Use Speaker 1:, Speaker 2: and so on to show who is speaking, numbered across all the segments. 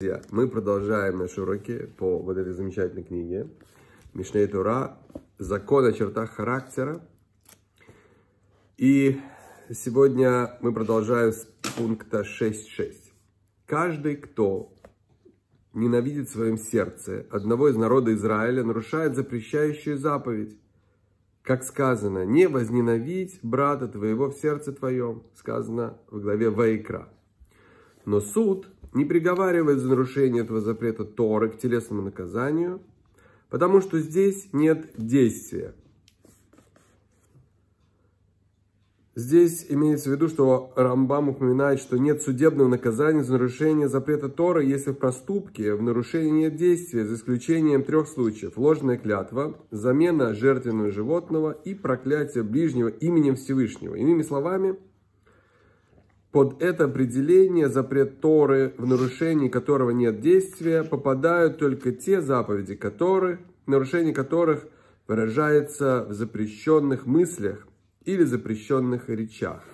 Speaker 1: Друзья, мы продолжаем наши уроки по вот этой замечательной книге Мишней Тура «Закон о чертах характера». И сегодня мы продолжаем с пункта 6.6. Каждый, кто ненавидит в своем сердце одного из народа Израиля, нарушает запрещающую заповедь. Как сказано, не возненавидь брата твоего в сердце твоем, сказано в главе Ваикра. Но суд не приговаривает за нарушение этого запрета Торы к телесному наказанию, потому что здесь нет действия. Здесь имеется в виду, что Рамбам упоминает, что нет судебного наказания за нарушение запрета Тора, если в проступке в нарушении нет действия, за исключением трех случаев. Ложная клятва, замена жертвенного животного и проклятие ближнего именем Всевышнего. Иными словами, под это определение запрет Торы, в нарушении которого нет действия, попадают только те заповеди, которые, нарушение которых выражается в запрещенных мыслях или запрещенных речах.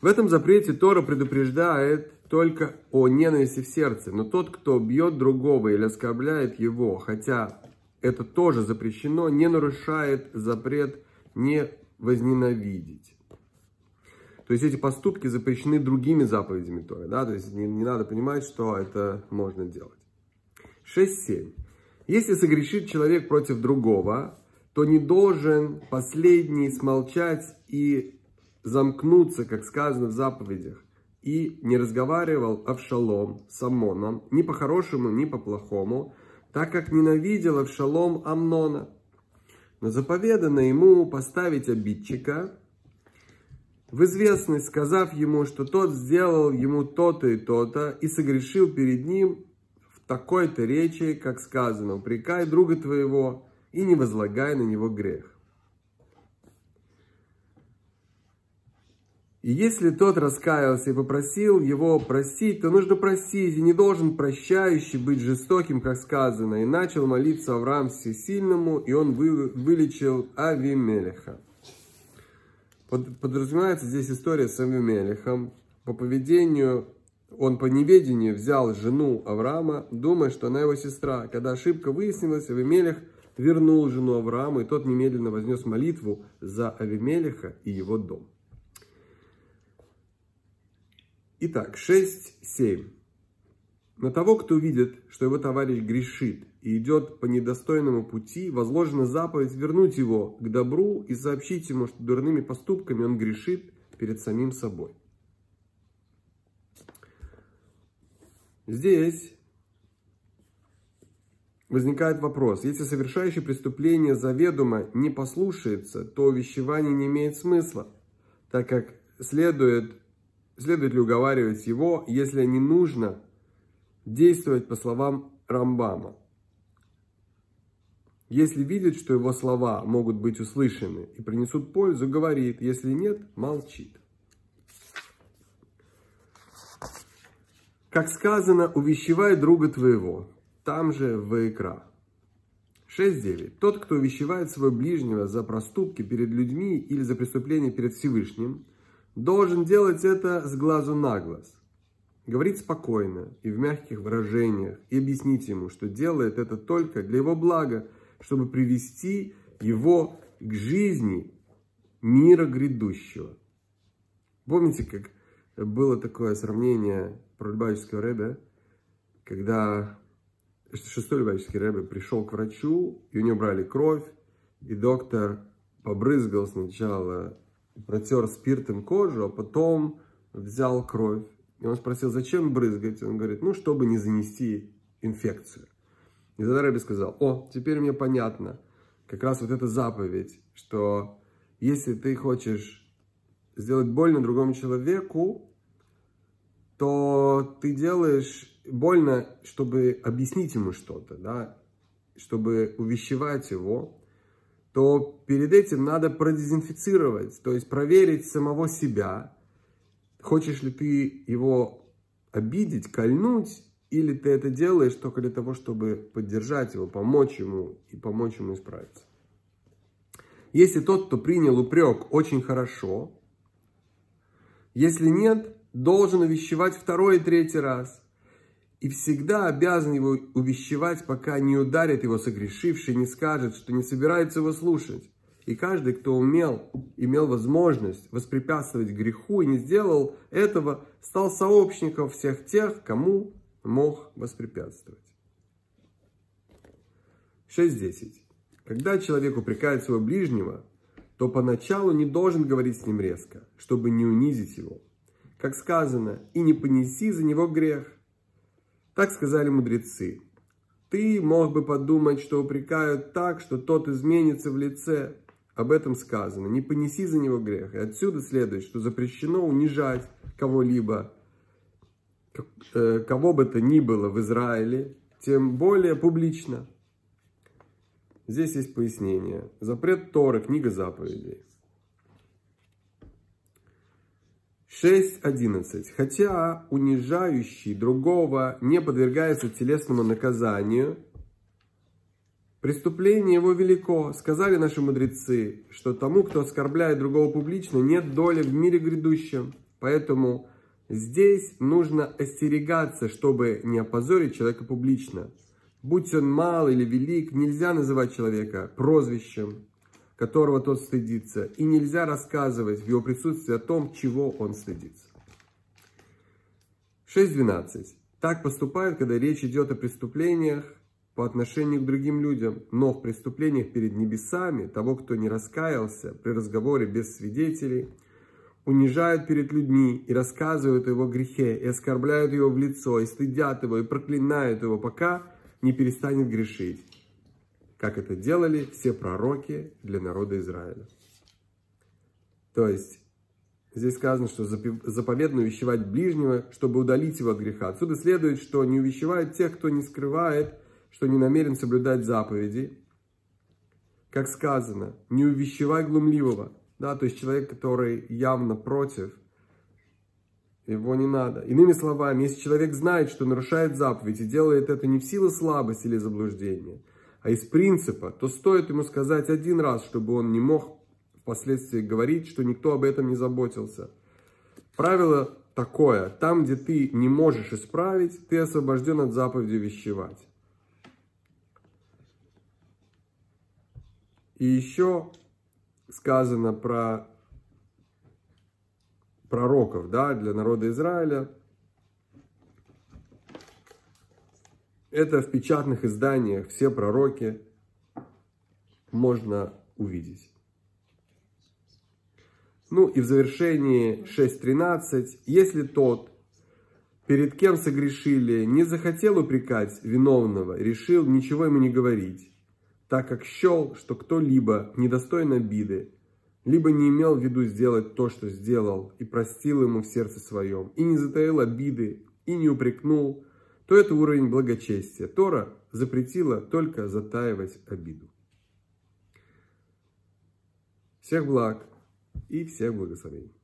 Speaker 1: В этом запрете Тора предупреждает только о ненависти в сердце, но тот, кто бьет другого или оскорбляет его, хотя это тоже запрещено, не нарушает запрет не возненавидеть. То есть эти поступки запрещены другими заповедями Торы. Да? То есть не, не надо понимать, что это можно делать. 6.7. Если согрешит человек против другого, то не должен последний смолчать и замкнуться, как сказано в заповедях. И не разговаривал Авшалом с Амоном ни по-хорошему, ни по-плохому, так как ненавидел Авшалом Амнона. Но заповедано ему поставить обидчика в известность, сказав ему, что тот сделал ему то-то и то-то, и согрешил перед ним в такой-то речи, как сказано, упрекай друга твоего и не возлагай на него грех. И если тот раскаялся и попросил его простить, то нужно простить, и не должен прощающий быть жестоким, как сказано. И начал молиться Авраам Всесильному, и он вылечил Авимелеха. Подразумевается здесь история с Авимелехом. По поведению, он по неведению взял жену Авраама, думая, что она его сестра. Когда ошибка выяснилась, Авимелех вернул жену Аврааму, и тот немедленно вознес молитву за Авимелеха и его дом. Итак, 6.7. На того, кто видит, что его товарищ грешит и идет по недостойному пути, возложена заповедь вернуть его к добру и сообщить ему, что дурными поступками он грешит перед самим собой. Здесь возникает вопрос. Если совершающий преступление заведомо не послушается, то увещевание не имеет смысла, так как следует, следует ли уговаривать его, если не нужно действовать по словам Рамбама. Если видит, что его слова могут быть услышаны и принесут пользу, говорит, если нет, молчит. Как сказано, увещевай друга твоего, там же в Икра. 6.9. Тот, кто увещевает своего ближнего за проступки перед людьми или за преступление перед Всевышним, должен делать это с глазу на глаз. Говорить спокойно и в мягких выражениях и объяснить ему, что делает это только для его блага, чтобы привести его к жизни мира грядущего. Помните, как было такое сравнение про Любавического Рэбе, когда шестой Любавический Рэбе пришел к врачу, и у него брали кровь, и доктор побрызгал сначала, протер спиртом кожу, а потом взял кровь и он спросил, зачем брызгать? Он говорит, ну, чтобы не занести инфекцию. И тогда Рэбби сказал, о, теперь мне понятно, как раз вот эта заповедь, что если ты хочешь сделать больно другому человеку, то ты делаешь больно, чтобы объяснить ему что-то, да, чтобы увещевать его, то перед этим надо продезинфицировать, то есть проверить самого себя, Хочешь ли ты его обидеть, кольнуть, или ты это делаешь только для того, чтобы поддержать его, помочь ему и помочь ему исправиться. Если тот, кто принял упрек, очень хорошо, если нет, должен увещевать второй и третий раз. И всегда обязан его увещевать, пока не ударит его согрешивший, не скажет, что не собирается его слушать. И каждый, кто умел, имел возможность воспрепятствовать греху и не сделал этого, стал сообщником всех тех, кому мог воспрепятствовать. 6.10. Когда человек упрекает своего ближнего, то поначалу не должен говорить с ним резко, чтобы не унизить его. Как сказано, и не понеси за него грех. Так сказали мудрецы. Ты мог бы подумать, что упрекают так, что тот изменится в лице, об этом сказано. Не понеси за него грех. И отсюда следует, что запрещено унижать кого-либо, э, кого бы то ни было в Израиле, тем более публично. Здесь есть пояснение. Запрет Торы, книга заповедей. 6.11. Хотя унижающий другого не подвергается телесному наказанию, Преступление его велико. Сказали наши мудрецы, что тому, кто оскорбляет другого публично, нет доли в мире грядущем. Поэтому здесь нужно остерегаться, чтобы не опозорить человека публично. Будь он мал или велик, нельзя называть человека прозвищем, которого тот стыдится. И нельзя рассказывать в его присутствии о том, чего он стыдится. 6.12. Так поступают, когда речь идет о преступлениях, по отношению к другим людям, но в преступлениях перед небесами того, кто не раскаялся при разговоре без свидетелей, унижают перед людьми и рассказывают о его грехе, и оскорбляют его в лицо, и стыдят его, и проклинают его, пока не перестанет грешить, как это делали все пророки для народа Израиля. То есть, здесь сказано, что заповедно увещевать ближнего, чтобы удалить его от греха. Отсюда следует, что не увещевают тех, кто не скрывает что не намерен соблюдать заповеди, как сказано, не увещевай глумливого, да, то есть человек, который явно против, его не надо. Иными словами, если человек знает, что нарушает заповедь и делает это не в силу слабости или заблуждения, а из принципа, то стоит ему сказать один раз, чтобы он не мог впоследствии говорить, что никто об этом не заботился. Правило такое, там, где ты не можешь исправить, ты освобожден от заповеди вещевать. И еще сказано про пророков да, для народа Израиля. Это в печатных изданиях все пророки можно увидеть. Ну и в завершении 6.13. Если тот, перед кем согрешили, не захотел упрекать виновного, решил ничего ему не говорить, так как счел, что кто-либо недостоин обиды, либо не имел в виду сделать то, что сделал, и простил ему в сердце своем, и не затаил обиды, и не упрекнул, то это уровень благочестия. Тора запретила только затаивать обиду. Всех благ и всех благословений.